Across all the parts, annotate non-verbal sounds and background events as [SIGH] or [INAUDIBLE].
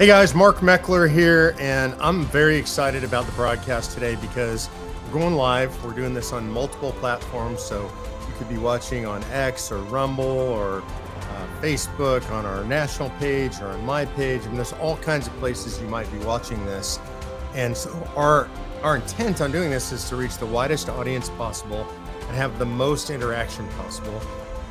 Hey guys, Mark Meckler here, and I'm very excited about the broadcast today because we're going live. We're doing this on multiple platforms, so you could be watching on X or Rumble or uh, Facebook, on our national page or on my page. I mean, there's all kinds of places you might be watching this. And so our our intent on doing this is to reach the widest audience possible and have the most interaction possible.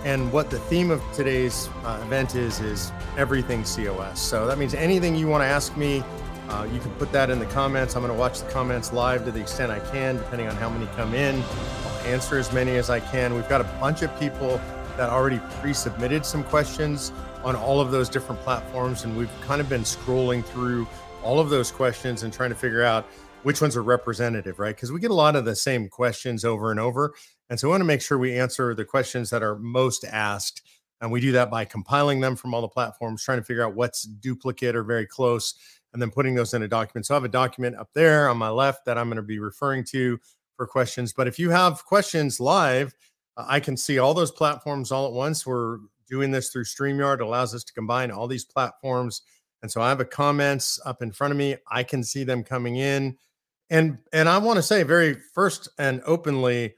And what the theme of today's uh, event is, is everything COS. So that means anything you want to ask me, uh, you can put that in the comments. I'm going to watch the comments live to the extent I can, depending on how many come in. I'll answer as many as I can. We've got a bunch of people that already pre submitted some questions on all of those different platforms. And we've kind of been scrolling through all of those questions and trying to figure out which ones are representative, right? Because we get a lot of the same questions over and over. And so we want to make sure we answer the questions that are most asked. And we do that by compiling them from all the platforms, trying to figure out what's duplicate or very close, and then putting those in a document. So I have a document up there on my left that I'm going to be referring to for questions. But if you have questions live, uh, I can see all those platforms all at once. We're doing this through StreamYard. It allows us to combine all these platforms. And so I have a comments up in front of me. I can see them coming in. And and I want to say very first and openly,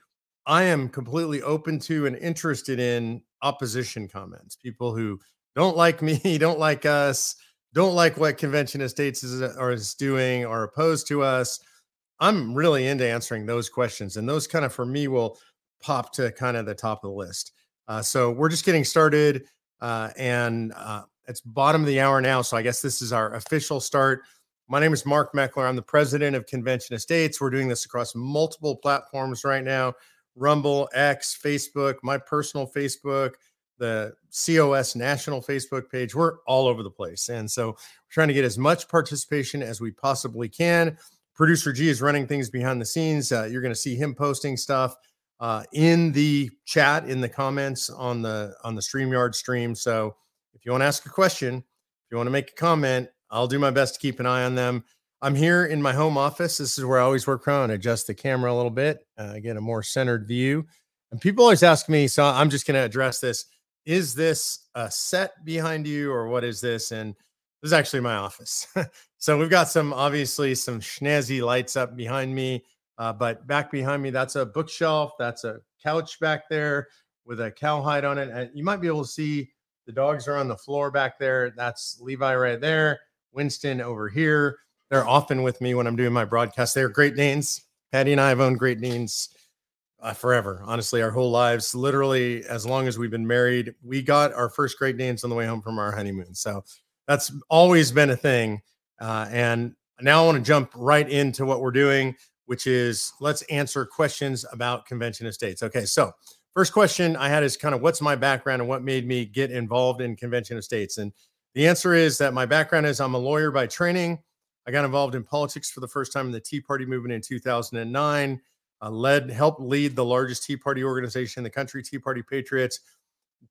I am completely open to and interested in opposition comments. People who don't like me, [LAUGHS] don't like us, don't like what Convention of States is, uh, is doing, are opposed to us. I'm really into answering those questions, and those kind of for me will pop to kind of the top of the list. Uh, so we're just getting started, uh, and uh, it's bottom of the hour now. So I guess this is our official start. My name is Mark Meckler. I'm the president of Convention of States. We're doing this across multiple platforms right now. Rumble, X, Facebook, my personal Facebook, the COS national Facebook page. We're all over the place. And so we're trying to get as much participation as we possibly can. Producer G is running things behind the scenes. Uh, you're going to see him posting stuff uh, in the chat, in the comments on the on the StreamYard stream. So if you want to ask a question, if you want to make a comment, I'll do my best to keep an eye on them. I'm here in my home office. This is where I always work from. Adjust the camera a little bit, uh, get a more centered view. And people always ask me, so I'm just going to address this. Is this a set behind you, or what is this? And this is actually my office. [LAUGHS] so we've got some obviously some snazzy lights up behind me, uh, but back behind me, that's a bookshelf. That's a couch back there with a cowhide on it. And you might be able to see the dogs are on the floor back there. That's Levi right there. Winston over here they're often with me when I'm doing my broadcast. They're Great Danes. Patty and I have owned Great Danes uh, forever. Honestly, our whole lives, literally as long as we've been married, we got our first Great Danes on the way home from our honeymoon. So that's always been a thing. Uh, and now I want to jump right into what we're doing, which is let's answer questions about Convention of States. Okay, so first question I had is kind of what's my background and what made me get involved in Convention of States? And the answer is that my background is I'm a lawyer by training. I got involved in politics for the first time in the Tea Party movement in 2009. Uh, led, helped lead the largest Tea Party organization in the country, Tea Party Patriots.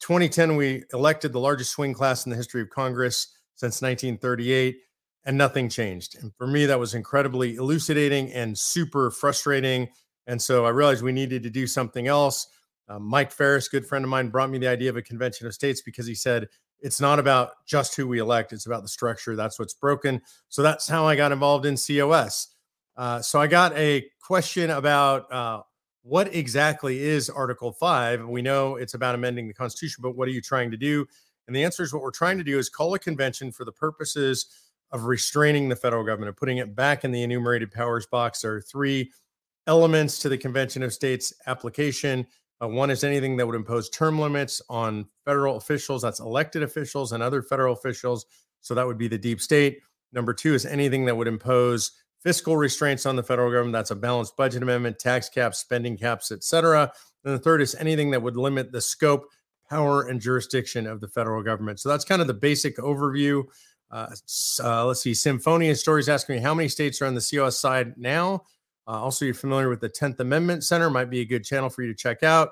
2010, we elected the largest swing class in the history of Congress since 1938, and nothing changed. And for me, that was incredibly elucidating and super frustrating. And so I realized we needed to do something else. Uh, Mike Farris, good friend of mine, brought me the idea of a convention of states because he said it's not about just who we elect, it's about the structure. That's what's broken. So that's how I got involved in COS. Uh, so I got a question about uh, what exactly is Article 5? We know it's about amending the Constitution, but what are you trying to do? And the answer is what we're trying to do is call a convention for the purposes of restraining the federal government and putting it back in the enumerated powers box. There are three elements to the Convention of States application. Uh, one is anything that would impose term limits on federal officials, that's elected officials and other federal officials. So that would be the deep state. Number two is anything that would impose fiscal restraints on the federal government. That's a balanced budget amendment, tax caps, spending caps, etc. And the third is anything that would limit the scope, power, and jurisdiction of the federal government. So that's kind of the basic overview. Uh, uh, let's see. Symphonia Stories asking me how many states are on the COS side now. Uh, also, you're familiar with the 10th Amendment Center, might be a good channel for you to check out.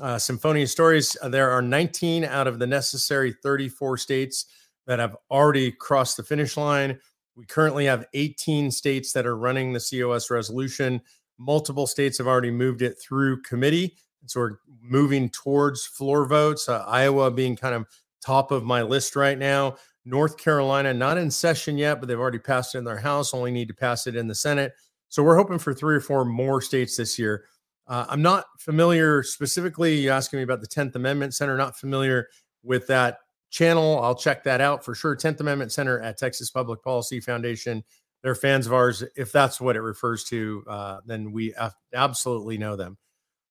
Uh, Symphonia Stories, uh, there are 19 out of the necessary 34 states that have already crossed the finish line. We currently have 18 states that are running the COS resolution. Multiple states have already moved it through committee. So we're moving towards floor votes, uh, Iowa being kind of top of my list right now. North Carolina, not in session yet, but they've already passed it in their House, only need to pass it in the Senate. So we're hoping for three or four more states this year. Uh, I'm not familiar specifically, you asking me about the 10th Amendment Center, not familiar with that channel. I'll check that out for sure. 10th Amendment Center at Texas Public Policy Foundation. They're fans of ours. If that's what it refers to, uh, then we absolutely know them.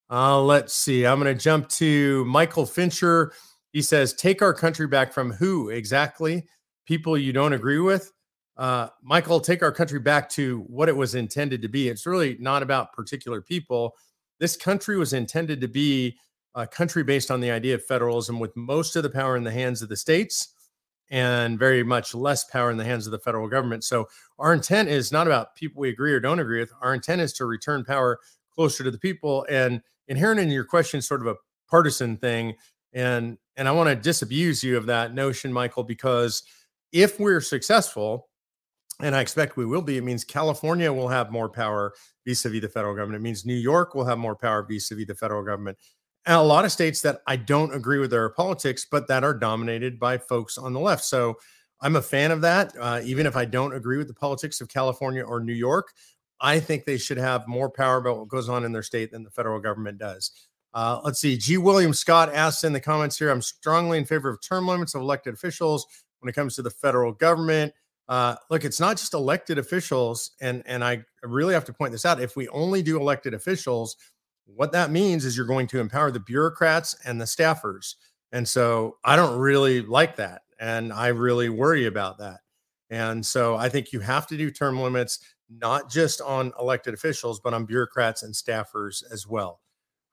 Uh, let's see. I'm going to jump to Michael Fincher. He says, Take our country back from who exactly? People you don't agree with? Uh, Michael, take our country back to what it was intended to be. It's really not about particular people. This country was intended to be a country based on the idea of federalism with most of the power in the hands of the states and very much less power in the hands of the federal government. So our intent is not about people we agree or don't agree with. Our intent is to return power closer to the people. And inherent in your question, is sort of a partisan thing. And and I want to disabuse you of that notion, Michael, because if we're successful, and I expect we will be, it means California will have more power vis-a-vis the federal government. It means New York will have more power vis-a-vis the federal government and a lot of states that I don't agree with their politics, but that are dominated by folks on the left. So I'm a fan of that. Uh, even if I don't agree with the politics of California or New York, I think they should have more power about what goes on in their state than the federal government does. Uh, let's see. G. William Scott asks in the comments here I'm strongly in favor of term limits of elected officials when it comes to the federal government. Uh, look, it's not just elected officials, and and I really have to point this out. If we only do elected officials, what that means is you're going to empower the bureaucrats and the staffers. And so I don't really like that. And I really worry about that. And so I think you have to do term limits, not just on elected officials, but on bureaucrats and staffers as well.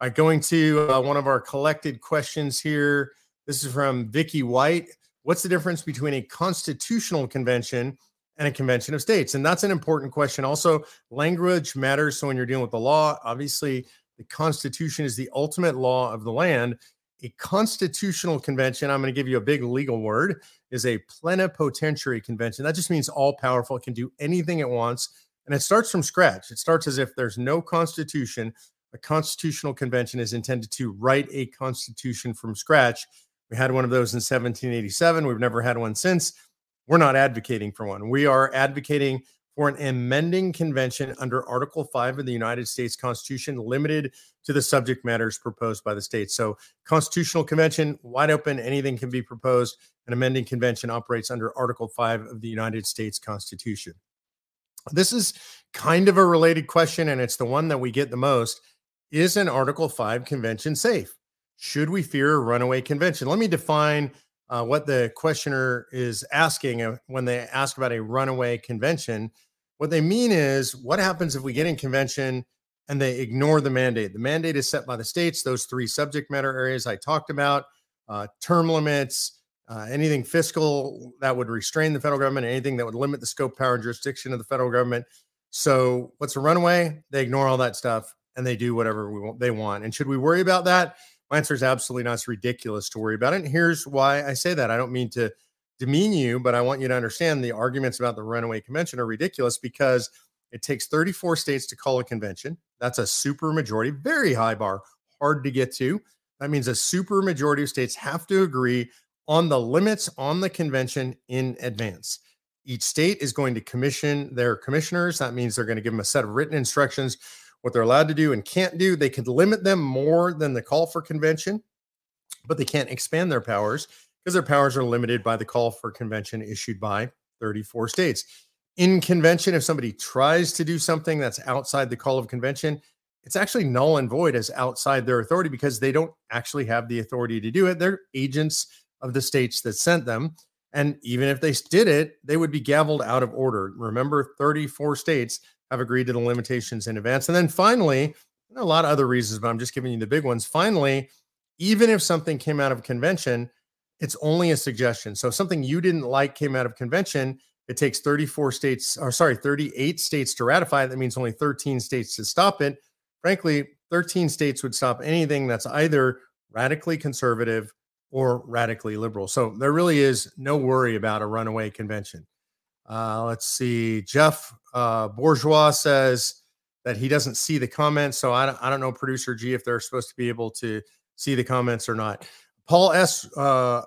All right, going to uh, one of our collected questions here. This is from Vicky White. What's the difference between a constitutional convention and a convention of states? And that's an important question. Also, language matters. So when you're dealing with the law, obviously the Constitution is the ultimate law of the land. A constitutional convention, I'm going to give you a big legal word, is a plenipotentiary convention. That just means all powerful. It can do anything it wants. And it starts from scratch. It starts as if there's no constitution. A constitutional convention is intended to write a constitution from scratch. We had one of those in 1787. We've never had one since. We're not advocating for one. We are advocating for an amending convention under Article 5 of the United States Constitution, limited to the subject matters proposed by the states. So, Constitutional Convention, wide open, anything can be proposed. An amending convention operates under Article 5 of the United States Constitution. This is kind of a related question, and it's the one that we get the most. Is an Article 5 convention safe? Should we fear a runaway convention? Let me define uh, what the questioner is asking uh, when they ask about a runaway convention. What they mean is, what happens if we get in convention and they ignore the mandate? The mandate is set by the states, those three subject matter areas I talked about, uh, term limits, uh, anything fiscal that would restrain the federal government, anything that would limit the scope, power, and jurisdiction of the federal government. So, what's a runaway? They ignore all that stuff and they do whatever we want, they want. And should we worry about that? My answer is absolutely not. It's ridiculous to worry about it. And here's why I say that. I don't mean to demean you, but I want you to understand the arguments about the runaway convention are ridiculous because it takes 34 states to call a convention. That's a super majority, very high bar, hard to get to. That means a super majority of states have to agree on the limits on the convention in advance. Each state is going to commission their commissioners. That means they're going to give them a set of written instructions what they're allowed to do and can't do. They could limit them more than the call for convention, but they can't expand their powers because their powers are limited by the call for convention issued by 34 states. In convention, if somebody tries to do something that's outside the call of convention, it's actually null and void as outside their authority because they don't actually have the authority to do it. They're agents of the states that sent them. And even if they did it, they would be gavelled out of order. Remember, 34 states have agreed to the limitations in advance. And then finally, a lot of other reasons, but I'm just giving you the big ones. Finally, even if something came out of convention, it's only a suggestion. So if something you didn't like came out of convention, it takes 34 states, or sorry, 38 states to ratify. That means only 13 states to stop it. Frankly, 13 states would stop anything that's either radically conservative or radically liberal. So there really is no worry about a runaway convention. Uh, let's see. Jeff uh, Bourgeois says that he doesn't see the comments. So I don't, I don't know, producer G, if they're supposed to be able to see the comments or not. Paul S. Uh,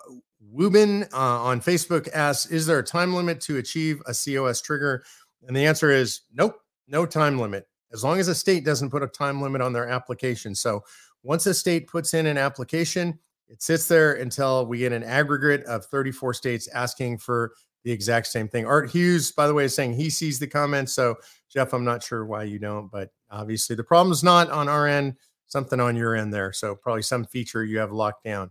Wubin uh, on Facebook asks, "Is there a time limit to achieve a COS trigger?" And the answer is nope, no time limit. As long as a state doesn't put a time limit on their application. So once a state puts in an application, it sits there until we get an aggregate of 34 states asking for the exact same thing. Art Hughes, by the way, is saying he sees the comments. So, Jeff, I'm not sure why you don't, but obviously the problem's not on our end, something on your end there. So, probably some feature you have locked down.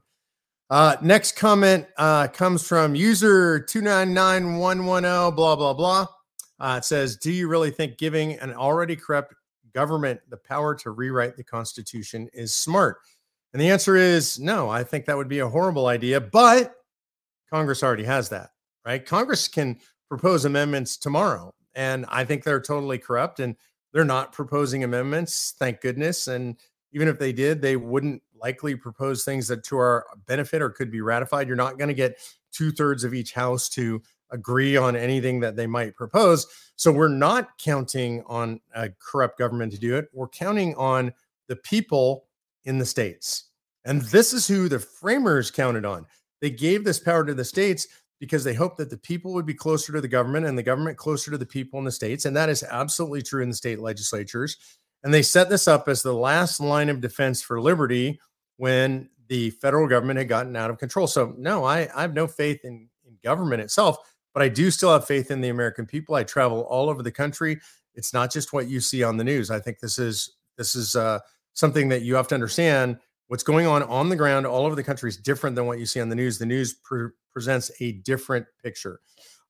Uh, next comment uh, comes from user 299110, blah, blah, blah. Uh, it says, Do you really think giving an already corrupt government the power to rewrite the Constitution is smart? And the answer is no. I think that would be a horrible idea, but Congress already has that right? Congress can propose amendments tomorrow, and I think they're totally corrupt and they're not proposing amendments, thank goodness. And even if they did, they wouldn't likely propose things that to our benefit or could be ratified. You're not going to get two thirds of each house to agree on anything that they might propose. So we're not counting on a corrupt government to do it. We're counting on the people in the states. And this is who the framers counted on. They gave this power to the states because they hoped that the people would be closer to the government and the government closer to the people in the states. And that is absolutely true in the state legislatures. And they set this up as the last line of defense for liberty when the federal government had gotten out of control. So, no, I, I have no faith in, in government itself, but I do still have faith in the American people. I travel all over the country. It's not just what you see on the news. I think this is this is uh, something that you have to understand. What's going on on the ground all over the country is different than what you see on the news. The news presents a different picture.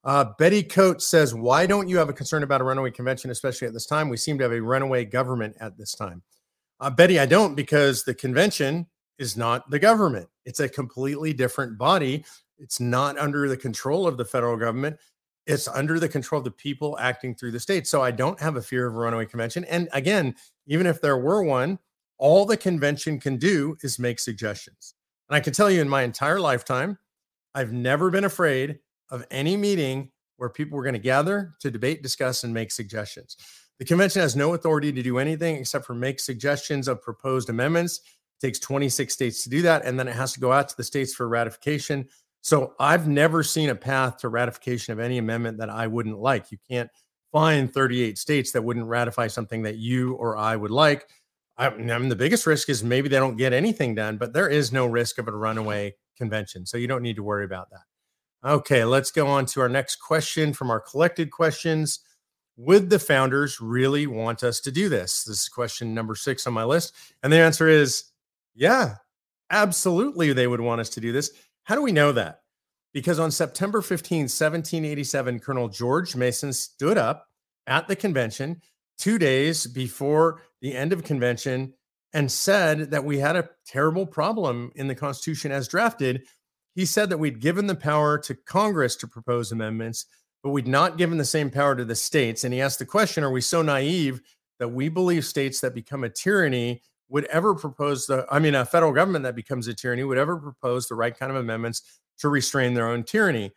Uh, Betty Coates says, Why don't you have a concern about a runaway convention, especially at this time? We seem to have a runaway government at this time. Uh, Betty, I don't because the convention is not the government. It's a completely different body. It's not under the control of the federal government. It's under the control of the people acting through the state. So I don't have a fear of a runaway convention. And again, even if there were one, all the convention can do is make suggestions. And I can tell you in my entire lifetime, I've never been afraid of any meeting where people were going to gather to debate, discuss, and make suggestions. The convention has no authority to do anything except for make suggestions of proposed amendments. It takes 26 states to do that, and then it has to go out to the states for ratification. So I've never seen a path to ratification of any amendment that I wouldn't like. You can't find 38 states that wouldn't ratify something that you or I would like. I, I mean, the biggest risk is maybe they don't get anything done, but there is no risk of a runaway convention. So you don't need to worry about that. Okay, let's go on to our next question from our collected questions. Would the founders really want us to do this? This is question number six on my list. And the answer is yeah, absolutely. They would want us to do this. How do we know that? Because on September 15, 1787, Colonel George Mason stood up at the convention two days before the end of convention and said that we had a terrible problem in the Constitution as drafted. He said that we'd given the power to Congress to propose amendments, but we'd not given the same power to the states. And he asked the question Are we so naive that we believe states that become a tyranny would ever propose the, I mean, a federal government that becomes a tyranny would ever propose the right kind of amendments to restrain their own tyranny?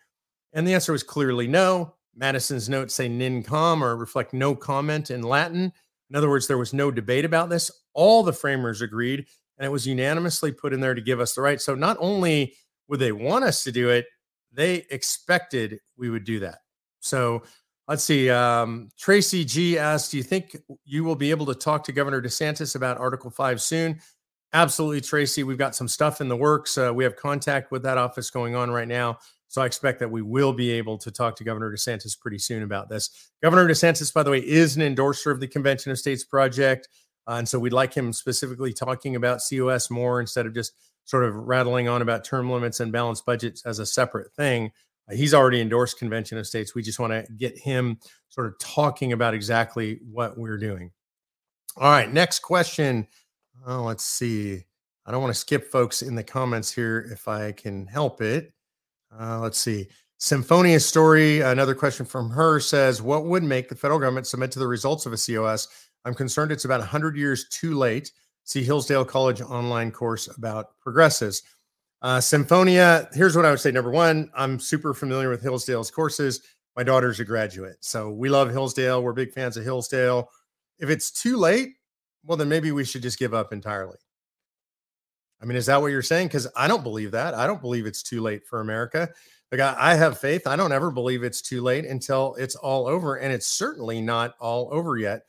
And the answer was clearly no. Madison's notes say nem con or reflect no comment in Latin. In other words, there was no debate about this. All the framers agreed, and it was unanimously put in there to give us the right. So not only would they want us to do it, they expected we would do that. So let's see. Um, Tracy G asked, Do you think you will be able to talk to Governor DeSantis about Article 5 soon? Absolutely, Tracy. We've got some stuff in the works. Uh, we have contact with that office going on right now. So I expect that we will be able to talk to Governor DeSantis pretty soon about this. Governor DeSantis, by the way, is an endorser of the Convention of States project. Uh, and so we'd like him specifically talking about COS more instead of just sort of rattling on about term limits and balanced budgets as a separate thing. Uh, he's already endorsed Convention of States. We just want to get him sort of talking about exactly what we're doing. All right, next question. Oh, let's see. I don't want to skip folks in the comments here if I can help it. Uh, let's see. Symphonia Story, another question from her says, What would make the federal government submit to the results of a COS? I'm concerned it's about 100 years too late. See Hillsdale College online course about progressives. Uh, Symphonia, here's what I would say. Number one, I'm super familiar with Hillsdale's courses. My daughter's a graduate. So we love Hillsdale. We're big fans of Hillsdale. If it's too late, well, then maybe we should just give up entirely. I mean, is that what you're saying? Because I don't believe that. I don't believe it's too late for America. Like I, I have faith. I don't ever believe it's too late until it's all over, and it's certainly not all over yet.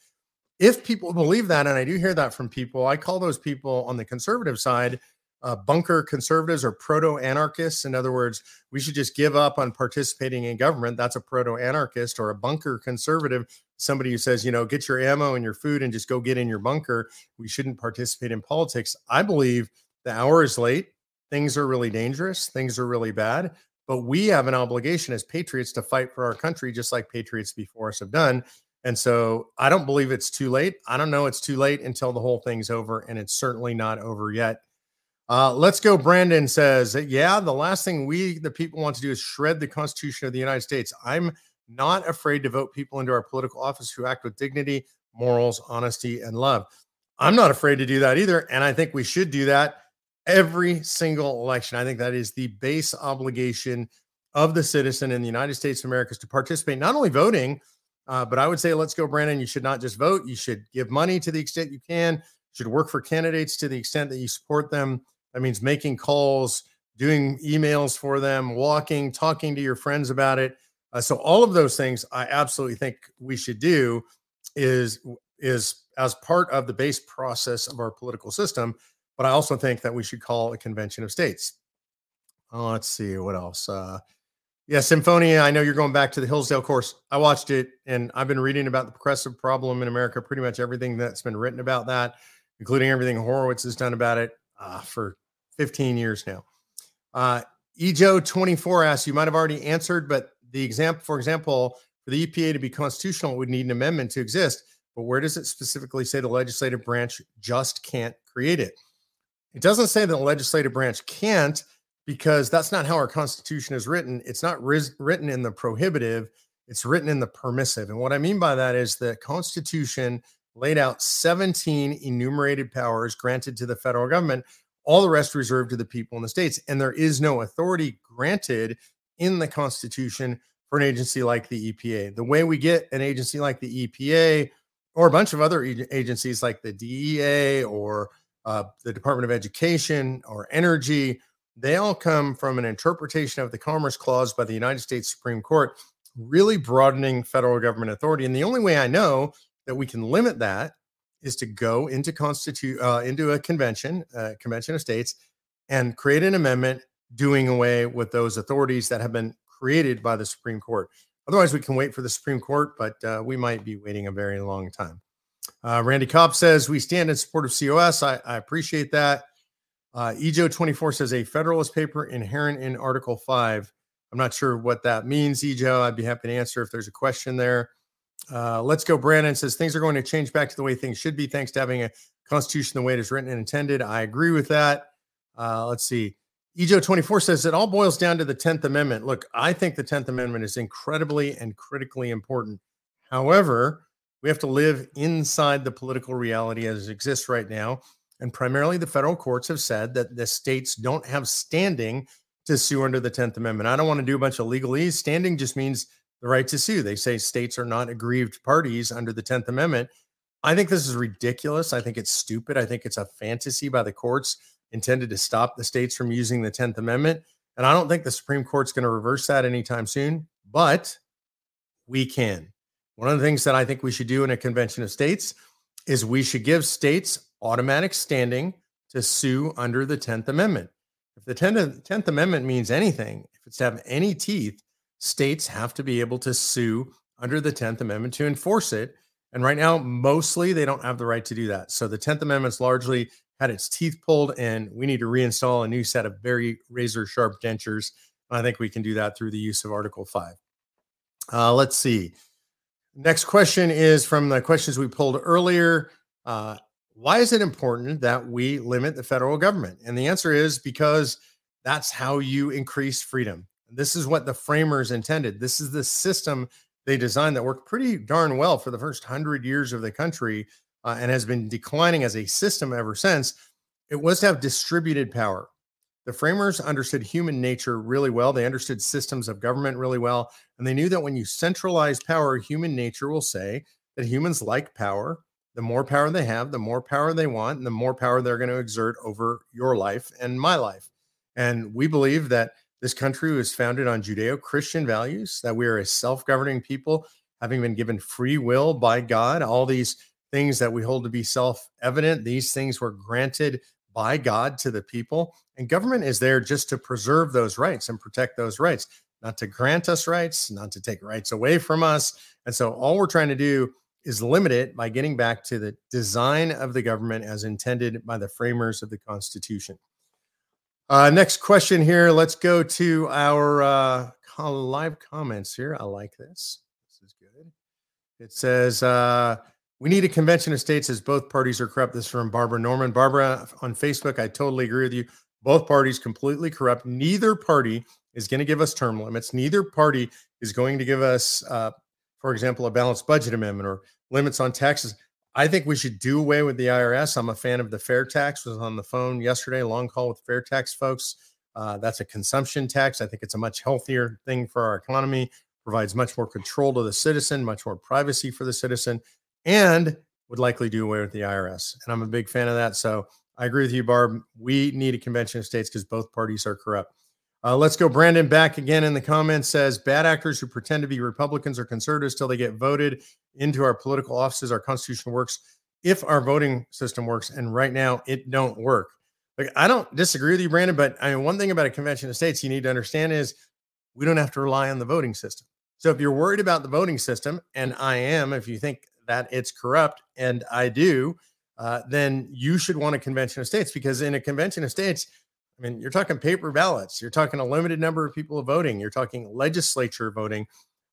If people believe that, and I do hear that from people, I call those people on the conservative side uh, bunker conservatives or proto anarchists. In other words, we should just give up on participating in government. That's a proto anarchist or a bunker conservative, somebody who says, you know, get your ammo and your food and just go get in your bunker. We shouldn't participate in politics. I believe the hour is late. Things are really dangerous. Things are really bad. But we have an obligation as patriots to fight for our country, just like patriots before us have done. And so I don't believe it's too late. I don't know it's too late until the whole thing's over, and it's certainly not over yet. Uh, let's go. Brandon says, Yeah, the last thing we, the people, want to do is shred the Constitution of the United States. I'm not afraid to vote people into our political office who act with dignity, morals, honesty, and love. I'm not afraid to do that either. And I think we should do that every single election. I think that is the base obligation of the citizen in the United States of America is to participate, not only voting, uh, but I would say, let's go, Brandon. You should not just vote. You should give money to the extent you can. You should work for candidates to the extent that you support them. That means making calls, doing emails for them, walking, talking to your friends about it. Uh, so all of those things I absolutely think we should do is is as part of the base process of our political system. But I also think that we should call a convention of states. Oh, let's see what else. Uh, yeah, Symphonia. I know you're going back to the Hillsdale course. I watched it, and I've been reading about the progressive problem in America. Pretty much everything that's been written about that, including everything Horowitz has done about it uh, for 15 years now. Uh, EJO24 asks, you might have already answered, but the example, for example, for the EPA to be constitutional, it would need an amendment to exist. But where does it specifically say the legislative branch just can't create it? It doesn't say that the legislative branch can't because that's not how our Constitution is written. It's not ris- written in the prohibitive, it's written in the permissive. And what I mean by that is the Constitution laid out 17 enumerated powers granted to the federal government, all the rest reserved to the people in the states. And there is no authority granted in the Constitution for an agency like the EPA. The way we get an agency like the EPA or a bunch of other agencies like the DEA or uh, the Department of Education or Energy, they all come from an interpretation of the Commerce Clause by the United States Supreme Court, really broadening federal government authority. And the only way I know that we can limit that is to go into constitute uh, into a convention, convention of states, and create an amendment doing away with those authorities that have been created by the Supreme Court. Otherwise, we can wait for the Supreme Court, but uh, we might be waiting a very long time. Uh, Randy Cobb says we stand in support of COS. I, I appreciate that. Uh, EJO24 says a Federalist paper inherent in Article 5. I'm not sure what that means, EJO. I'd be happy to answer if there's a question there. Uh, let's go. Brandon says things are going to change back to the way things should be thanks to having a constitution the way it is written and intended. I agree with that. Uh, let's see. EJO 24 says it all boils down to the 10th Amendment. Look, I think the 10th Amendment is incredibly and critically important. However, we have to live inside the political reality as it exists right now. And primarily, the federal courts have said that the states don't have standing to sue under the 10th Amendment. I don't want to do a bunch of legalese. Standing just means the right to sue. They say states are not aggrieved parties under the 10th Amendment. I think this is ridiculous. I think it's stupid. I think it's a fantasy by the courts intended to stop the states from using the 10th Amendment. And I don't think the Supreme Court's going to reverse that anytime soon, but we can. One of the things that I think we should do in a convention of states is we should give states automatic standing to sue under the 10th Amendment. If the 10th, 10th Amendment means anything, if it's to have any teeth, states have to be able to sue under the 10th Amendment to enforce it. And right now, mostly they don't have the right to do that. So the 10th Amendment's largely had its teeth pulled, and we need to reinstall a new set of very razor sharp dentures. I think we can do that through the use of Article 5. Uh, let's see. Next question is from the questions we pulled earlier. Uh, why is it important that we limit the federal government? And the answer is because that's how you increase freedom. This is what the framers intended. This is the system they designed that worked pretty darn well for the first hundred years of the country uh, and has been declining as a system ever since. It was to have distributed power. The framers understood human nature really well. They understood systems of government really well. And they knew that when you centralize power, human nature will say that humans like power, the more power they have, the more power they want, and the more power they're going to exert over your life and my life. And we believe that this country was founded on Judeo Christian values, that we are a self governing people, having been given free will by God. All these things that we hold to be self evident, these things were granted by God to the people. And government is there just to preserve those rights and protect those rights, not to grant us rights, not to take rights away from us. And so all we're trying to do is limit it by getting back to the design of the government as intended by the framers of the Constitution. Uh, next question here. Let's go to our uh, live comments here. I like this. This is good. It says, uh, we need a convention of states as both parties are corrupt. This from Barbara Norman. Barbara on Facebook, I totally agree with you. Both parties completely corrupt. Neither party is going to give us term limits. Neither party is going to give us, uh, for example, a balanced budget amendment or limits on taxes. I think we should do away with the IRS. I'm a fan of the fair tax. Was on the phone yesterday, long call with fair tax folks. Uh, that's a consumption tax. I think it's a much healthier thing for our economy. Provides much more control to the citizen, much more privacy for the citizen, and would likely do away with the IRS. And I'm a big fan of that. So I agree with you, Barb. We need a convention of states because both parties are corrupt. Uh, let's go. Brandon back again in the comments says bad actors who pretend to be Republicans or conservatives till they get voted into our political offices. Our constitution works if our voting system works, and right now it don't work. Like I don't disagree with you, Brandon, but I mean one thing about a convention of states you need to understand is we don't have to rely on the voting system. So if you're worried about the voting system, and I am, if you think that it's corrupt, and I do, uh, then you should want a convention of states because in a convention of states I mean, you're talking paper ballots, you're talking a limited number of people voting, you're talking legislature voting.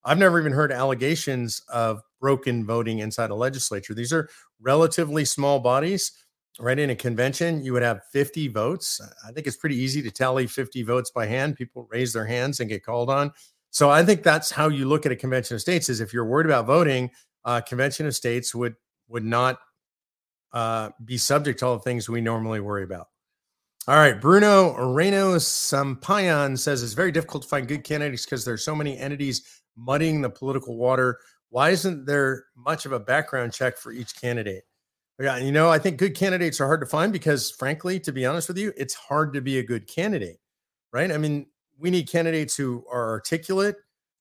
I've never even heard allegations of broken voting inside a legislature. These are relatively small bodies, right? In a convention, you would have 50 votes. I think it's pretty easy to tally 50 votes by hand. People raise their hands and get called on. So I think that's how you look at a convention of states is if you're worried about voting, uh, convention of states would would not uh, be subject to all the things we normally worry about. All right, Bruno Reno Sampayan says it's very difficult to find good candidates because there's so many entities muddying the political water. Why isn't there much of a background check for each candidate? Yeah, you know, I think good candidates are hard to find because, frankly, to be honest with you, it's hard to be a good candidate, right? I mean, we need candidates who are articulate,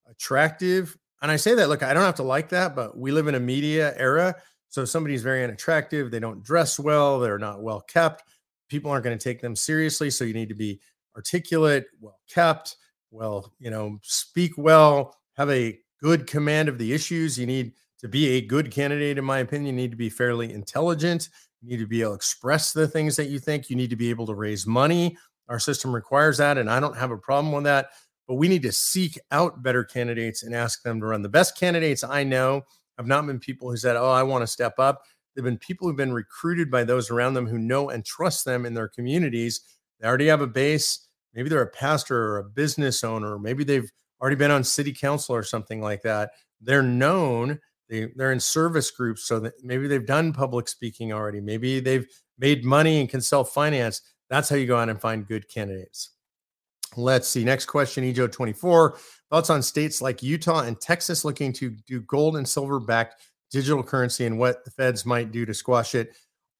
attractive. And I say that, look, I don't have to like that, but we live in a media era. So if somebody's very unattractive, they don't dress well, they're not well kept people aren't going to take them seriously. So you need to be articulate, well kept, well, you know, speak well, have a good command of the issues. You need to be a good candidate, in my opinion. You need to be fairly intelligent. You need to be able to express the things that you think. You need to be able to raise money. Our system requires that. And I don't have a problem with that. But we need to seek out better candidates and ask them to run. The best candidates I know have not been people who said, Oh, I want to step up. They've been people who've been recruited by those around them who know and trust them in their communities. They already have a base. Maybe they're a pastor or a business owner. Maybe they've already been on city council or something like that. They're known. They, they're in service groups. So that maybe they've done public speaking already. Maybe they've made money and can self finance. That's how you go out and find good candidates. Let's see. Next question, EJO 24. Thoughts on states like Utah and Texas looking to do gold and silver backed digital currency and what the feds might do to squash it.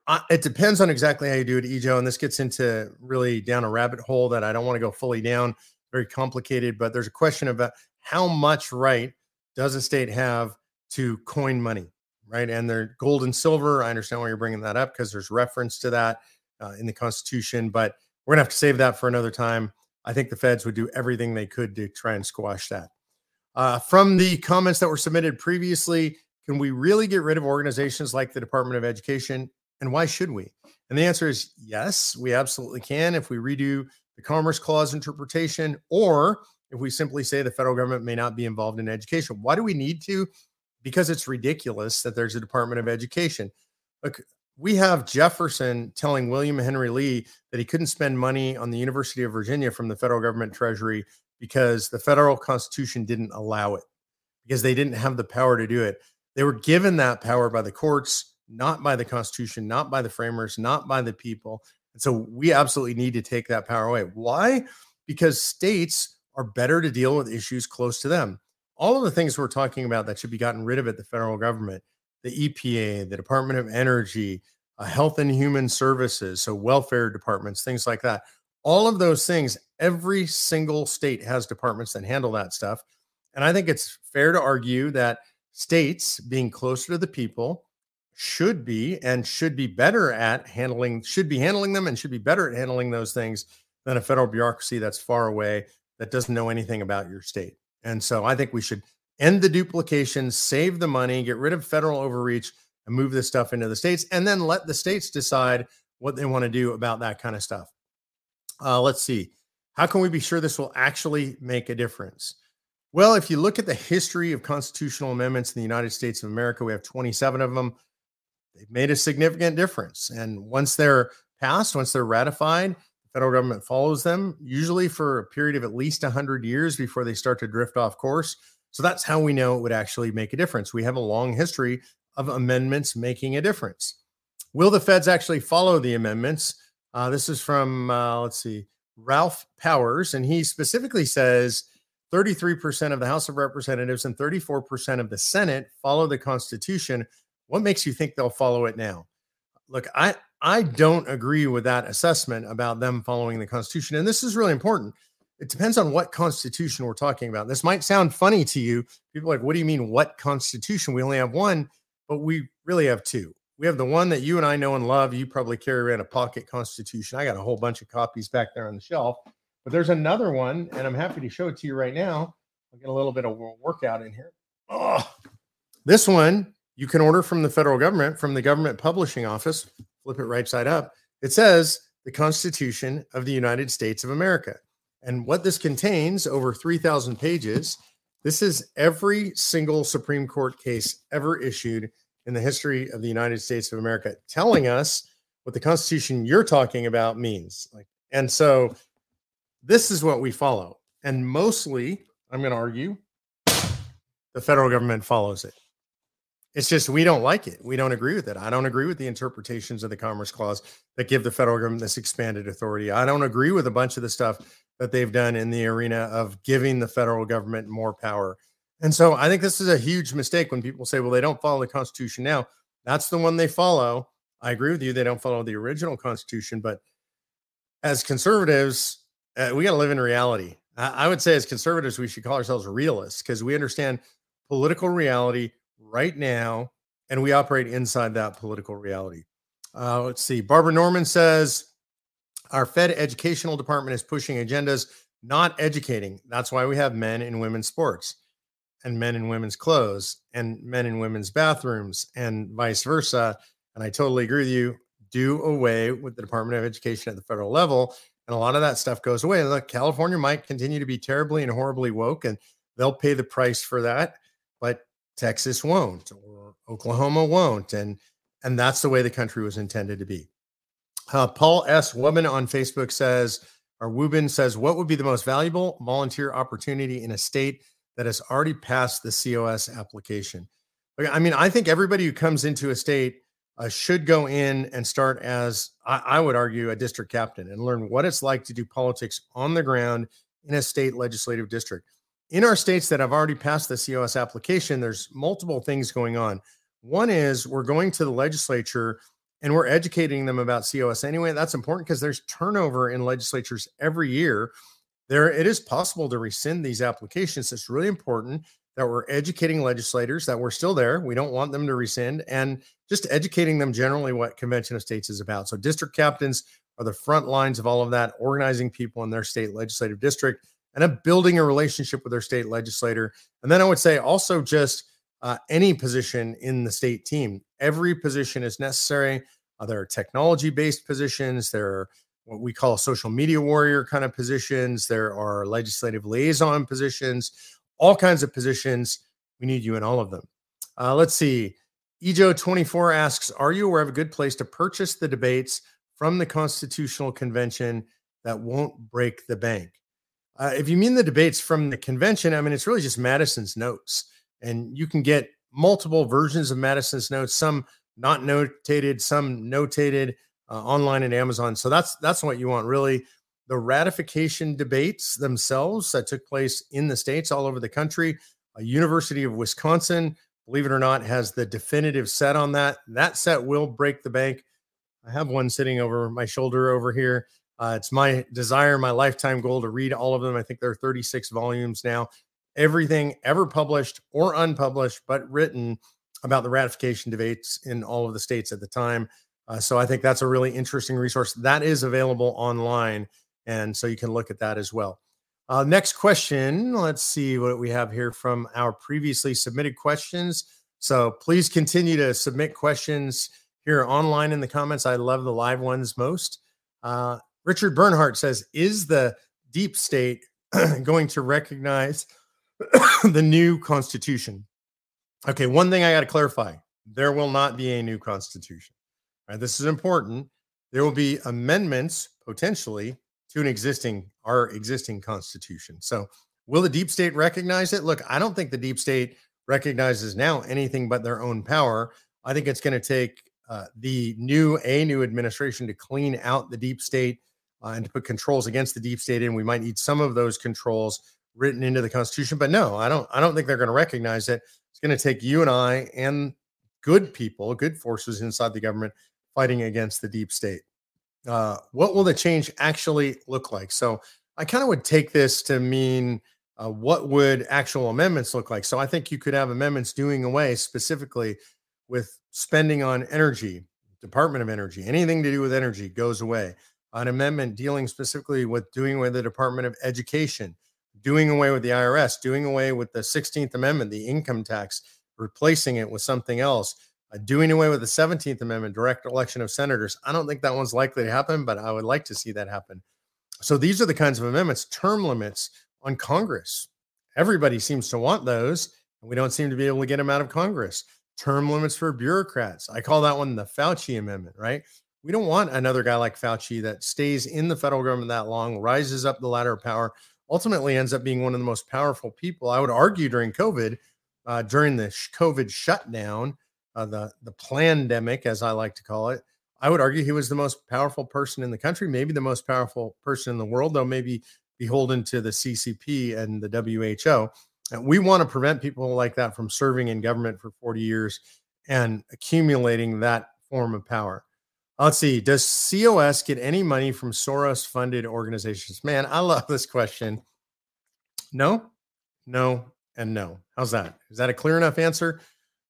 Uh, it depends on exactly how you do it, Ejo. And this gets into really down a rabbit hole that I don't want to go fully down. Very complicated, but there's a question about how much right does a state have to coin money, right? And they're gold and silver. I understand why you're bringing that up because there's reference to that uh, in the Constitution, but we're gonna have to save that for another time. I think the feds would do everything they could to try and squash that. Uh, from the comments that were submitted previously, can we really get rid of organizations like the Department of Education? And why should we? And the answer is yes, we absolutely can if we redo the Commerce Clause interpretation, or if we simply say the federal government may not be involved in education. Why do we need to? Because it's ridiculous that there's a Department of Education. Look, we have Jefferson telling William Henry Lee that he couldn't spend money on the University of Virginia from the federal government treasury because the federal constitution didn't allow it, because they didn't have the power to do it. They were given that power by the courts, not by the Constitution, not by the framers, not by the people. And so we absolutely need to take that power away. Why? Because states are better to deal with issues close to them. All of the things we're talking about that should be gotten rid of at the federal government, the EPA, the Department of Energy, uh, Health and Human Services, so welfare departments, things like that. All of those things, every single state has departments that handle that stuff. And I think it's fair to argue that states being closer to the people should be and should be better at handling should be handling them and should be better at handling those things than a federal bureaucracy that's far away that doesn't know anything about your state. And so I think we should end the duplication, save the money, get rid of federal overreach and move this stuff into the states and then let the states decide what they want to do about that kind of stuff. Uh, let's see. How can we be sure this will actually make a difference? Well, if you look at the history of constitutional amendments in the United States of America, we have 27 of them. They've made a significant difference. And once they're passed, once they're ratified, the federal government follows them, usually for a period of at least 100 years before they start to drift off course. So that's how we know it would actually make a difference. We have a long history of amendments making a difference. Will the feds actually follow the amendments? Uh, this is from, uh, let's see, Ralph Powers, and he specifically says 33% of the House of Representatives and 34% of the Senate follow the Constitution. What makes you think they'll follow it now? Look, I I don't agree with that assessment about them following the Constitution, and this is really important. It depends on what Constitution we're talking about. This might sound funny to you. People like, what do you mean? What Constitution? We only have one, but we really have two. We have the one that you and I know and love. You probably carry around a pocket Constitution. I got a whole bunch of copies back there on the shelf. But there's another one, and I'm happy to show it to you right now. I'll get a little bit of workout in here. Oh, this one you can order from the federal government, from the government publishing office. Flip it right side up. It says the Constitution of the United States of America. And what this contains, over 3,000 pages, this is every single Supreme Court case ever issued in the history of the United States of America, telling us what the Constitution you're talking about means. Like, and so this is what we follow. And mostly, I'm going to argue, the federal government follows it. It's just we don't like it. We don't agree with it. I don't agree with the interpretations of the Commerce Clause that give the federal government this expanded authority. I don't agree with a bunch of the stuff that they've done in the arena of giving the federal government more power. And so I think this is a huge mistake when people say, well, they don't follow the Constitution now. That's the one they follow. I agree with you. They don't follow the original Constitution. But as conservatives, uh, we got to live in reality. I, I would say, as conservatives, we should call ourselves realists because we understand political reality right now and we operate inside that political reality. Uh, let's see. Barbara Norman says our Fed educational department is pushing agendas, not educating. That's why we have men in women's sports and men in women's clothes and men in women's bathrooms and vice versa. And I totally agree with you. Do away with the Department of Education at the federal level and a lot of that stuff goes away. Look, California might continue to be terribly and horribly woke, and they'll pay the price for that, Texas won't, or Oklahoma won't, and and that's the way the country was intended to be. Uh, Paul S. Woman on Facebook says, or Wubin says, what would be the most valuable volunteer opportunity in a state that has already passed the COS application? I mean, I think everybody who comes into a state uh, should go in and start as I, I, would argue a district captain and learn what it's like to do politics on the ground in a state legislative district. In our states that have already passed the COS application, there's multiple things going on. One is we're going to the legislature and we're educating them about COS anyway. That's important because there's turnover in legislatures every year. There, it is possible to rescind these applications. It's really important that we're educating legislators that we're still there. We don't want them to rescind and just educating them generally what Convention of States is about. So, district captains are the front lines of all of that, organizing people in their state legislative district and I'm building a relationship with their state legislator. And then I would say also just uh, any position in the state team. Every position is necessary. Uh, there are technology based positions, there are what we call social media warrior kind of positions, there are legislative liaison positions all kinds of positions. We need you in all of them. Uh, let's see. Ejo24 asks Are you aware of a good place to purchase the debates from the Constitutional Convention that won't break the bank? Uh, if you mean the debates from the convention, I mean, it's really just Madison's notes. And you can get multiple versions of Madison's notes, some not notated, some notated uh, online at Amazon. So that's that's what you want really the ratification debates themselves that took place in the states all over the country. A University of Wisconsin believe it or not, has the definitive set on that. That set will break the bank. I have one sitting over my shoulder over here. Uh, it's my desire, my lifetime goal to read all of them. I think there are 36 volumes now. Everything ever published or unpublished, but written about the ratification debates in all of the states at the time. Uh, so I think that's a really interesting resource that is available online. And so you can look at that as well. Uh, next question. Let's see what we have here from our previously submitted questions. So please continue to submit questions here online in the comments. I love the live ones most. Uh, Richard Bernhardt says, Is the deep state [CLEARS THROAT] going to recognize [COUGHS] the new constitution? Okay, one thing I got to clarify there will not be a new constitution. Right, this is important. There will be amendments potentially to an existing our existing constitution. So, will the deep state recognize it? Look, I don't think the deep state recognizes now anything but their own power. I think it's going to take uh, the new a new administration to clean out the deep state uh, and to put controls against the deep state in. We might need some of those controls written into the Constitution, but no, I don't. I don't think they're going to recognize it. It's going to take you and I and good people, good forces inside the government fighting against the deep state. Uh, what will the change actually look like? So I kind of would take this to mean uh, what would actual amendments look like. So I think you could have amendments doing away specifically with spending on energy, Department of Energy, anything to do with energy goes away. An amendment dealing specifically with doing away with the Department of Education, doing away with the IRS, doing away with the 16th Amendment, the income tax, replacing it with something else uh, doing away with the 17th Amendment, direct election of senators. I don't think that one's likely to happen, but I would like to see that happen. So these are the kinds of amendments, term limits on Congress. Everybody seems to want those, and we don't seem to be able to get them out of Congress. Term limits for bureaucrats. I call that one the Fauci Amendment, right? We don't want another guy like Fauci that stays in the federal government that long, rises up the ladder of power, ultimately ends up being one of the most powerful people. I would argue during COVID, uh, during the COVID shutdown, uh, the the pandemic, as I like to call it. I would argue he was the most powerful person in the country, maybe the most powerful person in the world, though maybe beholden to the CCP and the WHO. And we want to prevent people like that from serving in government for 40 years and accumulating that form of power. Let's see. Does COS get any money from Soros funded organizations? Man, I love this question. No, no, and no. How's that? Is that a clear enough answer?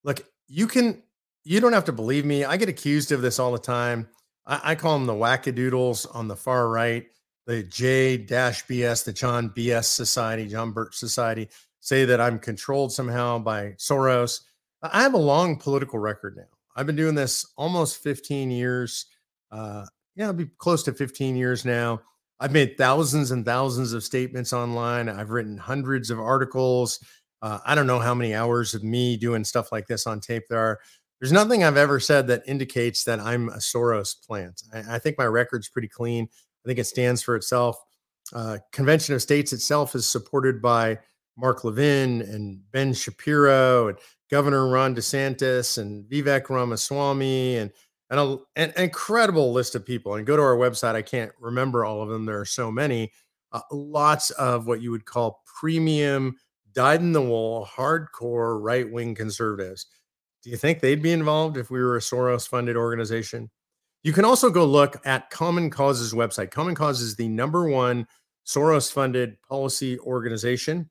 Look, you can you don't have to believe me. I get accused of this all the time. I, I call them the wackadoodles on the far right, the J BS, the John BS Society, John Birch Society, say that I'm controlled somehow by Soros. I have a long political record now. I've been doing this almost 15 years. Uh, yeah, I'll be close to 15 years now. I've made thousands and thousands of statements online. I've written hundreds of articles. Uh, I don't know how many hours of me doing stuff like this on tape there are. There's nothing I've ever said that indicates that I'm a Soros plant. I, I think my record's pretty clean. I think it stands for itself. Uh, Convention of States itself is supported by Mark Levin and Ben Shapiro and Governor Ron DeSantis and Vivek Ramaswamy and and a, an incredible list of people. And go to our website. I can't remember all of them. There are so many. Uh, lots of what you would call premium dyed in the wool, hardcore right wing conservatives. Do you think they'd be involved if we were a Soros funded organization? You can also go look at Common Cause's website. Common Cause is the number one Soros funded policy organization.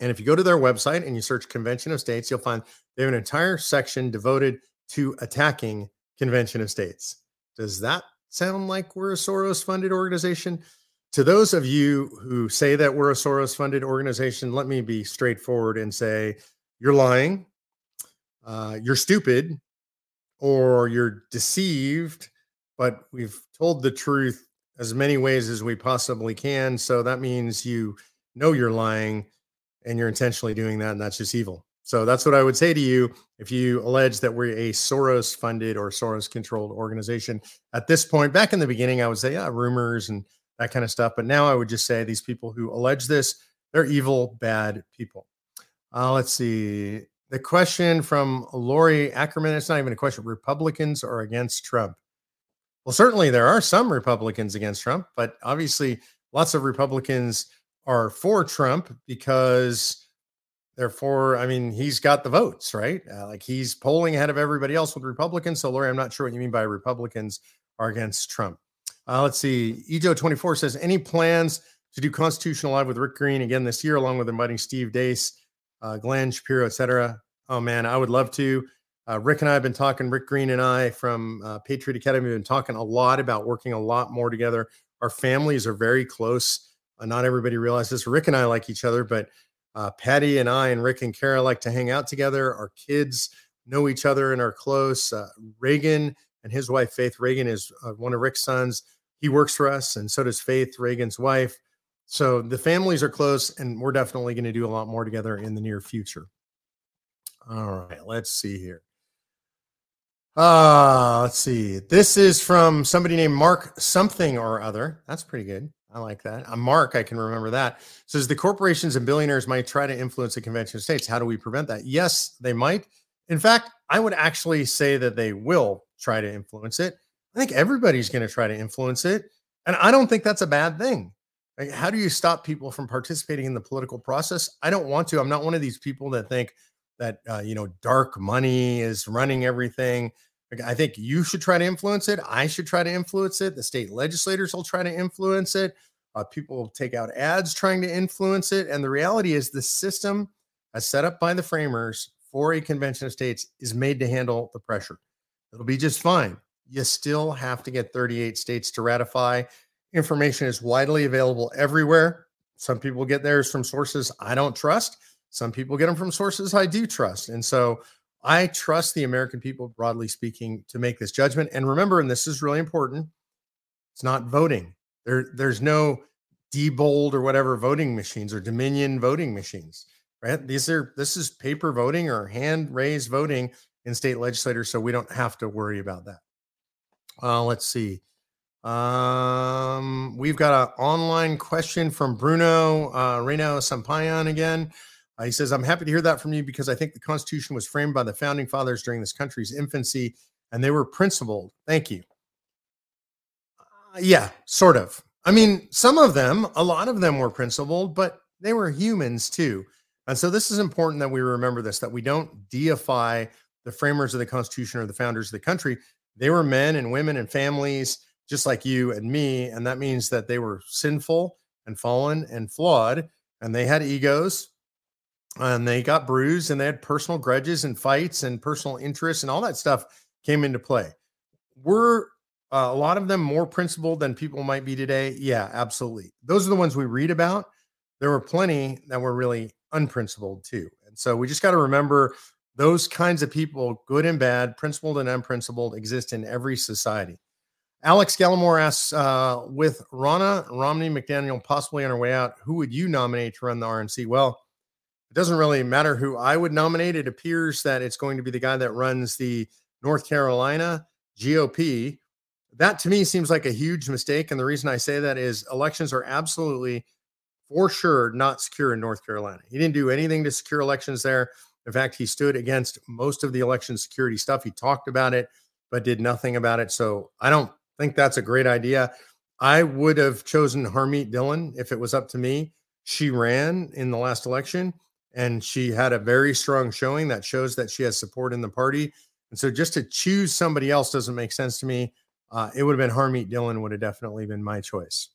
And if you go to their website and you search Convention of States, you'll find they have an entire section devoted to attacking Convention of States. Does that sound like we're a Soros funded organization? to those of you who say that we're a Soros funded organization, let me be straightforward and say you're lying, uh, you're stupid, or you're deceived. But we've told the truth as many ways as we possibly can. So that means you know you're lying and you're intentionally doing that. And that's just evil. So that's what I would say to you if you allege that we're a Soros funded or Soros controlled organization. At this point, back in the beginning, I would say, yeah, rumors and that kind of stuff. But now I would just say these people who allege this, they're evil, bad people. Uh, let's see. The question from Lori Ackerman, it's not even a question. Republicans are against Trump. Well, certainly there are some Republicans against Trump, but obviously lots of Republicans are for Trump because Therefore, I mean, he's got the votes, right? Uh, like he's polling ahead of everybody else with Republicans. So, Lori, I'm not sure what you mean by Republicans are against Trump. Uh, let's see. Ejo24 says, any plans to do Constitution Alive with Rick Green again this year, along with inviting Steve Deace, uh, Glenn Shapiro, etc. Oh man, I would love to. Uh, Rick and I have been talking. Rick Green and I from uh, Patriot Academy have been talking a lot about working a lot more together. Our families are very close. Uh, not everybody realizes Rick and I like each other, but uh, Patty and I and Rick and Kara like to hang out together. Our kids know each other and are close. Uh, Reagan and his wife Faith Reagan is uh, one of Rick's sons. He works for us, and so does Faith Reagan's wife. So the families are close, and we're definitely going to do a lot more together in the near future. All right, let's see here. Uh, let's see. This is from somebody named Mark something or other. That's pretty good. I like that. A Mark, I can remember that. Says the corporations and billionaires might try to influence the convention of states. How do we prevent that? Yes, they might. In fact, I would actually say that they will try to influence it. I think everybody's going to try to influence it. And I don't think that's a bad thing. Like, how do you stop people from participating in the political process? I don't want to. I'm not one of these people that think that, uh, you know, dark money is running everything. I think you should try to influence it. I should try to influence it. The state legislators will try to influence it. Uh, people will take out ads trying to influence it. And the reality is, the system as set up by the framers for a convention of states is made to handle the pressure. It'll be just fine. You still have to get 38 states to ratify. Information is widely available everywhere. Some people get theirs from sources I don't trust. Some people get them from sources I do trust. And so I trust the American people, broadly speaking, to make this judgment. And remember, and this is really important, it's not voting. There, there's no Diebold or whatever voting machines or Dominion voting machines, right? These are this is paper voting or hand raised voting in state legislators, so we don't have to worry about that. Uh, let's see. Um, we've got an online question from Bruno uh, Reno Sampayan again. Uh, he says, I'm happy to hear that from you because I think the Constitution was framed by the founding fathers during this country's infancy and they were principled. Thank you. Uh, yeah, sort of. I mean, some of them, a lot of them were principled, but they were humans too. And so this is important that we remember this that we don't deify the framers of the Constitution or the founders of the country. They were men and women and families just like you and me. And that means that they were sinful and fallen and flawed, and they had egos and they got bruised and they had personal grudges and fights and personal interests and all that stuff came into play. Were uh, a lot of them more principled than people might be today? Yeah, absolutely. Those are the ones we read about. There were plenty that were really unprincipled too. And so we just got to remember those kinds of people, good and bad, principled and unprincipled, exist in every society. Alex Gallimore asks, uh, with Ronna Romney McDaniel possibly on her way out, who would you nominate to run the RNC? Well, it doesn't really matter who I would nominate. It appears that it's going to be the guy that runs the North Carolina GOP. That to me seems like a huge mistake. And the reason I say that is elections are absolutely, for sure, not secure in North Carolina. He didn't do anything to secure elections there. In fact, he stood against most of the election security stuff. He talked about it, but did nothing about it. So I don't think that's a great idea. I would have chosen Harmeet Dillon if it was up to me. She ran in the last election and she had a very strong showing that shows that she has support in the party. And so just to choose somebody else doesn't make sense to me. Uh, it would have been Harmeet Dillon would have definitely been my choice.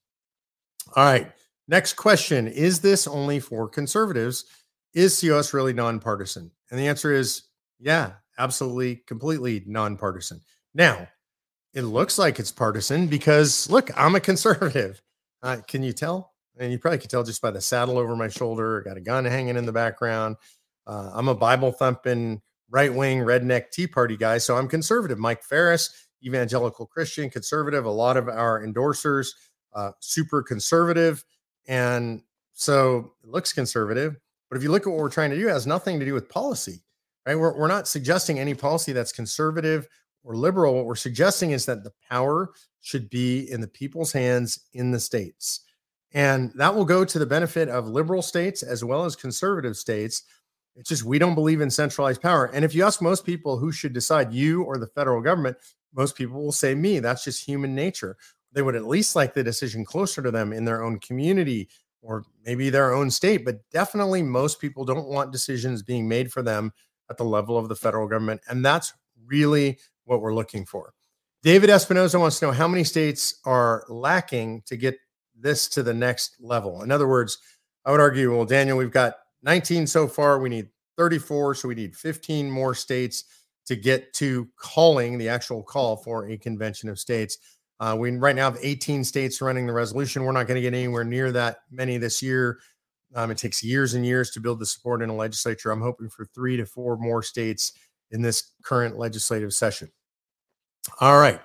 All right. Next question Is this only for conservatives? Is COS really nonpartisan? And the answer is yeah, absolutely, completely nonpartisan. Now, it looks like it's partisan because look, I'm a conservative. Uh, can you tell? And you probably could tell just by the saddle over my shoulder. Got a gun hanging in the background. Uh, I'm a Bible thumping right wing redneck Tea Party guy, so I'm conservative. Mike Farris, evangelical Christian, conservative. A lot of our endorsers, uh, super conservative, and so it looks conservative. But if you look at what we're trying to do, it has nothing to do with policy, right? We're, we're not suggesting any policy that's conservative or liberal. What we're suggesting is that the power should be in the people's hands in the states. And that will go to the benefit of liberal states as well as conservative states. It's just we don't believe in centralized power. And if you ask most people who should decide, you or the federal government, most people will say me. That's just human nature. They would at least like the decision closer to them in their own community or maybe their own state, but definitely most people don't want decisions being made for them at the level of the federal government. And that's really what we're looking for. David Espinoza wants to know how many states are lacking to get this to the next level. In other words, I would argue, well, Daniel, we've got 19 so far. We need 34. So we need 15 more states to get to calling the actual call for a convention of states. Uh, we right now have 18 states running the resolution. We're not going to get anywhere near that many this year. Um, it takes years and years to build the support in a legislature. I'm hoping for three to four more states in this current legislative session. All right.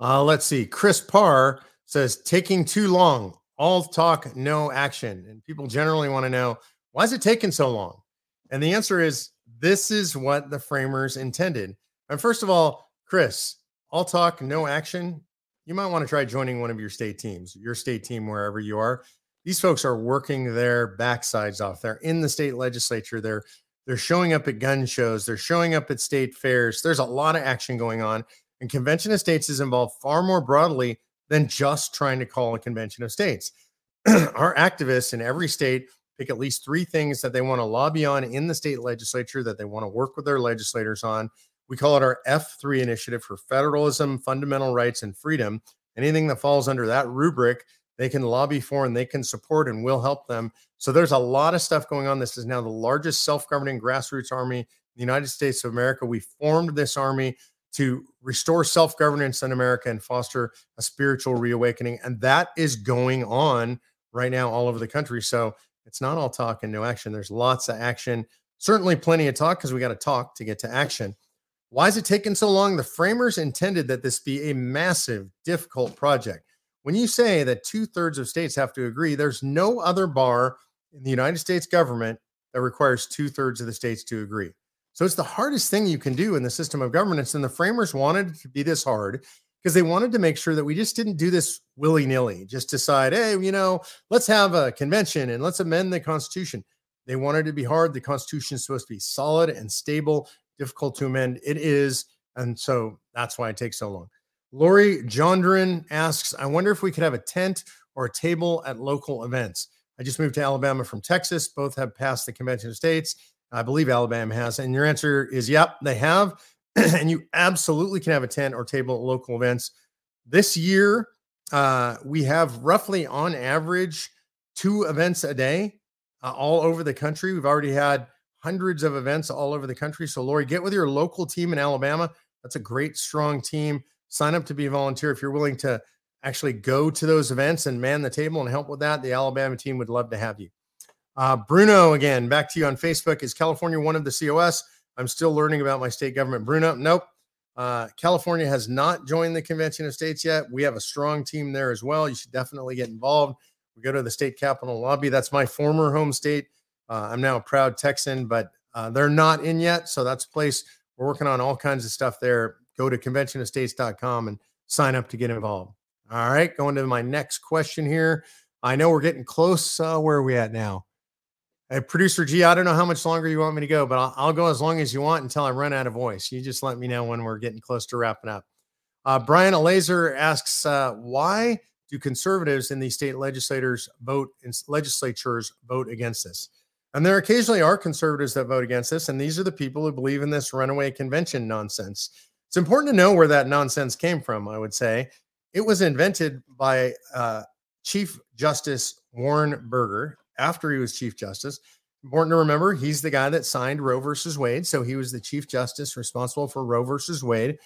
Uh, let's see. Chris Parr says, taking too long. All talk, no action. And people generally want to know why is it taking so long? And the answer is this is what the framers intended. And first of all, Chris, all talk, no action. You might want to try joining one of your state teams, your state team, wherever you are. These folks are working their backsides off. They're in the state legislature. They're they're showing up at gun shows. They're showing up at state fairs. There's a lot of action going on. And convention of states is involved far more broadly than just trying to call a convention of states. [CLEARS THROAT] Our activists in every state pick at least three things that they want to lobby on in the state legislature that they want to work with their legislators on. We call it our F3 initiative for federalism, fundamental rights, and freedom. Anything that falls under that rubric, they can lobby for and they can support and will help them. So there's a lot of stuff going on. This is now the largest self governing grassroots army in the United States of America. We formed this army to restore self governance in America and foster a spiritual reawakening. And that is going on right now all over the country. So it's not all talk and no action. There's lots of action, certainly plenty of talk because we got to talk to get to action. Why is it taking so long? The framers intended that this be a massive, difficult project. When you say that two thirds of states have to agree, there's no other bar in the United States government that requires two thirds of the states to agree. So it's the hardest thing you can do in the system of governance. And the framers wanted to be this hard because they wanted to make sure that we just didn't do this willy nilly, just decide, hey, you know, let's have a convention and let's amend the Constitution. They wanted to be hard. The Constitution is supposed to be solid and stable, difficult to amend. It is. And so that's why it takes so long. Lori Jondren asks, I wonder if we could have a tent or a table at local events. I just moved to Alabama from Texas. Both have passed the Convention of States. I believe Alabama has. And your answer is yep, they have. [CLEARS THROAT] and you absolutely can have a tent or table at local events. This year, uh, we have roughly on average two events a day uh, all over the country. We've already had hundreds of events all over the country. So, Lori, get with your local team in Alabama. That's a great, strong team. Sign up to be a volunteer if you're willing to actually go to those events and man the table and help with that. The Alabama team would love to have you. Uh, Bruno, again, back to you on Facebook. Is California one of the COS? I'm still learning about my state government. Bruno, nope. Uh, California has not joined the Convention of States yet. We have a strong team there as well. You should definitely get involved. We go to the state capitol lobby. That's my former home state. Uh, I'm now a proud Texan, but uh, they're not in yet. So that's a place we're working on all kinds of stuff there. Go to conventionofstates.com and sign up to get involved. All right, going to my next question here. I know we're getting close. Uh, where are we at now? Hey, producer G, I don't know how much longer you want me to go, but I'll, I'll, go as long as you want until I run out of voice. You just let me know when we're getting close to wrapping up. Uh, Brian Alazer asks, uh, why do conservatives in the state legislators vote in legislatures vote against this? And there occasionally are conservatives that vote against this, and these are the people who believe in this runaway convention nonsense. It's important to know where that nonsense came from. I would say it was invented by uh, Chief Justice Warren Burger after he was Chief Justice. Important to remember, he's the guy that signed Roe versus Wade. So he was the Chief Justice responsible for Roe versus Wade.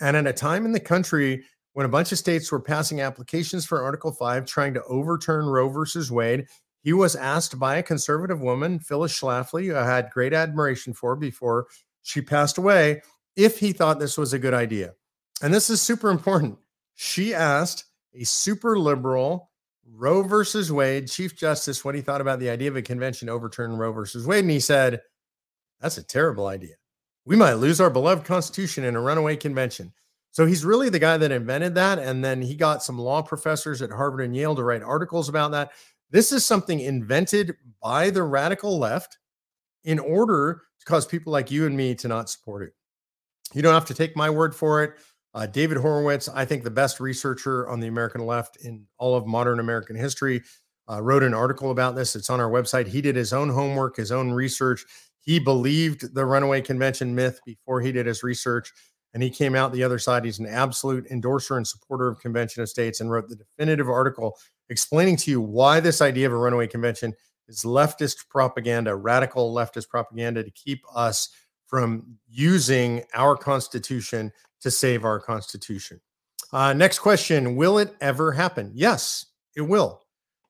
And at a time in the country when a bunch of states were passing applications for Article 5 trying to overturn Roe versus Wade, he was asked by a conservative woman, Phyllis Schlafly, who I had great admiration for before she passed away, if he thought this was a good idea. And this is super important. She asked a super liberal Roe versus Wade, Chief Justice, what he thought about the idea of a convention overturning Roe versus Wade. And he said, That's a terrible idea. We might lose our beloved Constitution in a runaway convention. So he's really the guy that invented that. And then he got some law professors at Harvard and Yale to write articles about that. This is something invented by the radical left in order to cause people like you and me to not support it. You don't have to take my word for it. Uh, David Horowitz, I think the best researcher on the American left in all of modern American history, uh, wrote an article about this. It's on our website. He did his own homework, his own research. He believed the runaway convention myth before he did his research, and he came out the other side. He's an absolute endorser and supporter of Convention of States and wrote the definitive article explaining to you why this idea of a runaway convention is leftist propaganda, radical leftist propaganda to keep us from using our Constitution to save our Constitution. Uh, next question Will it ever happen? Yes, it will.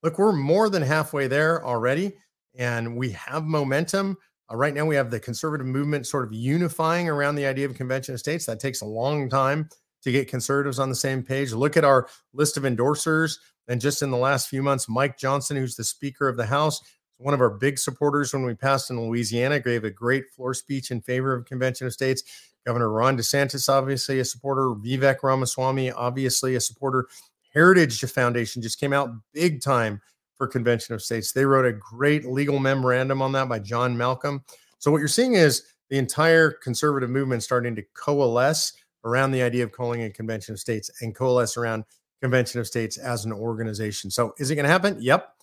Look, we're more than halfway there already, and we have momentum. Uh, right now, we have the conservative movement sort of unifying around the idea of convention of states. That takes a long time to get conservatives on the same page. Look at our list of endorsers. And just in the last few months, Mike Johnson, who's the Speaker of the House, one of our big supporters when we passed in Louisiana, gave a great floor speech in favor of convention of states. Governor Ron DeSantis, obviously a supporter. Vivek Ramaswamy, obviously a supporter. Heritage Foundation just came out big time for Convention of States. They wrote a great legal memorandum on that by John Malcolm. So what you're seeing is the entire conservative movement starting to coalesce around the idea of calling a Convention of States and coalesce around Convention of States as an organization. So is it going to happen? Yep.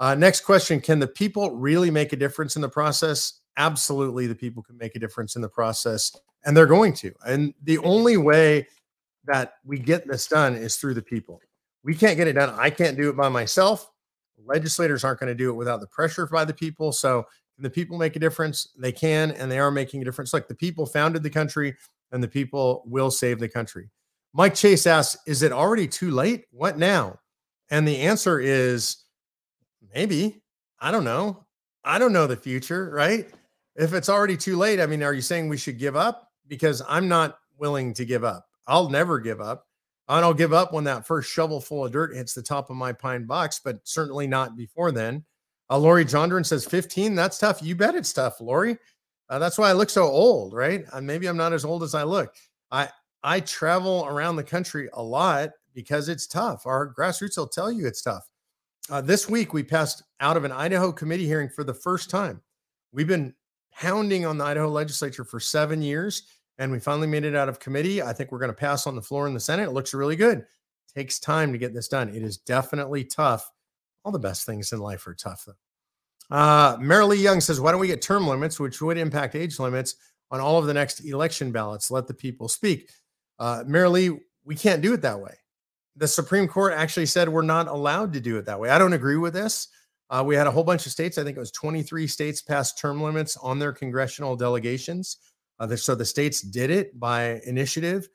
Uh, next question Can the people really make a difference in the process? Absolutely, the people can make a difference in the process, and they're going to. And the only way that we get this done is through the people. We can't get it done. I can't do it by myself. Legislators aren't going to do it without the pressure by the people. So, can the people make a difference? They can, and they are making a difference. Like the people founded the country, and the people will save the country. Mike Chase asks, Is it already too late? What now? And the answer is maybe. I don't know. I don't know the future, right? If it's already too late, I mean, are you saying we should give up? Because I'm not willing to give up. I'll never give up. I don't give up when that first shovel full of dirt hits the top of my pine box, but certainly not before then. Uh, Lori Jondren says 15. That's tough. You bet it's tough, Lori. Uh, that's why I look so old, right? Uh, maybe I'm not as old as I look. I I travel around the country a lot because it's tough. Our grassroots will tell you it's tough. Uh, this week, we passed out of an Idaho committee hearing for the first time. We've been pounding on the Idaho legislature for seven years and we finally made it out of committee. I think we're going to pass on the floor in the Senate. It looks really good. It takes time to get this done. It is definitely tough. All the best things in life are tough, though. Uh, Marilee Young says, Why don't we get term limits, which would impact age limits on all of the next election ballots? Let the people speak. Uh, Marilee, we can't do it that way. The Supreme Court actually said we're not allowed to do it that way. I don't agree with this. Uh, we had a whole bunch of states, I think it was 23 states passed term limits on their congressional delegations. Uh, so the states did it by initiative,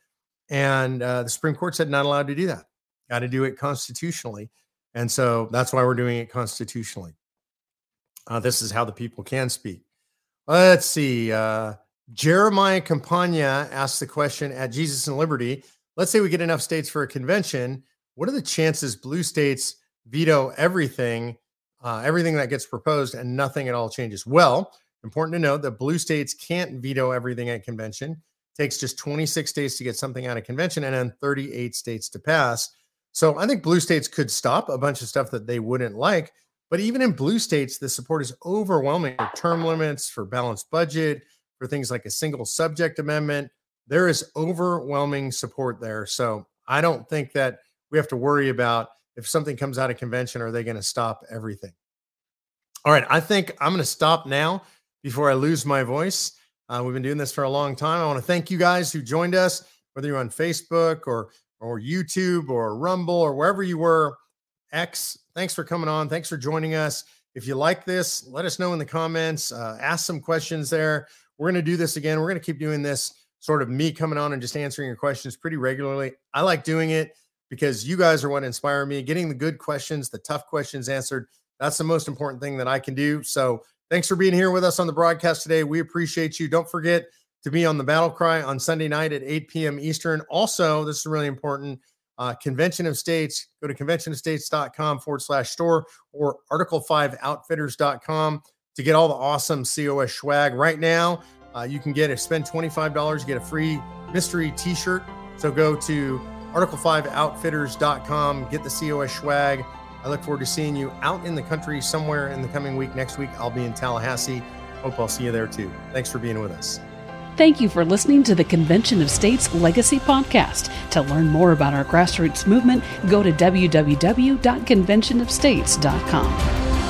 and uh, the Supreme Court said not allowed to do that. Got to do it constitutionally, and so that's why we're doing it constitutionally. Uh, this is how the people can speak. Let's see. Uh, Jeremiah Campagna asked the question at Jesus and Liberty. Let's say we get enough states for a convention. What are the chances blue states veto everything, uh, everything that gets proposed, and nothing at all changes? Well, Important to note that blue states can't veto everything at convention. It takes just 26 states to get something out of convention and then 38 states to pass. So I think blue states could stop a bunch of stuff that they wouldn't like. But even in blue states, the support is overwhelming for term limits, for balanced budget, for things like a single subject amendment. There is overwhelming support there. So I don't think that we have to worry about if something comes out of convention, are they going to stop everything? All right. I think I'm going to stop now before I lose my voice. Uh, we've been doing this for a long time. I want to thank you guys who joined us, whether you're on Facebook or or YouTube or Rumble or wherever you were. X, thanks for coming on. Thanks for joining us. If you like this, let us know in the comments. Uh, ask some questions there. We're going to do this again. We're going to keep doing this sort of me coming on and just answering your questions pretty regularly. I like doing it because you guys are what inspire me. Getting the good questions, the tough questions answered. That's the most important thing that I can do. So Thanks for being here with us on the broadcast today. We appreciate you. Don't forget to be on the battle cry on Sunday night at 8 p.m. Eastern. Also, this is really important. Uh, Convention of States, go to conventionofstates.com forward slash store or article5outfitters.com to get all the awesome COS swag. Right now, uh, you can get a spend $25, get a free mystery t shirt. So go to article5outfitters.com, get the COS swag. I look forward to seeing you out in the country somewhere in the coming week. Next week, I'll be in Tallahassee. Hope I'll see you there too. Thanks for being with us. Thank you for listening to the Convention of States Legacy Podcast. To learn more about our grassroots movement, go to www.conventionofstates.com.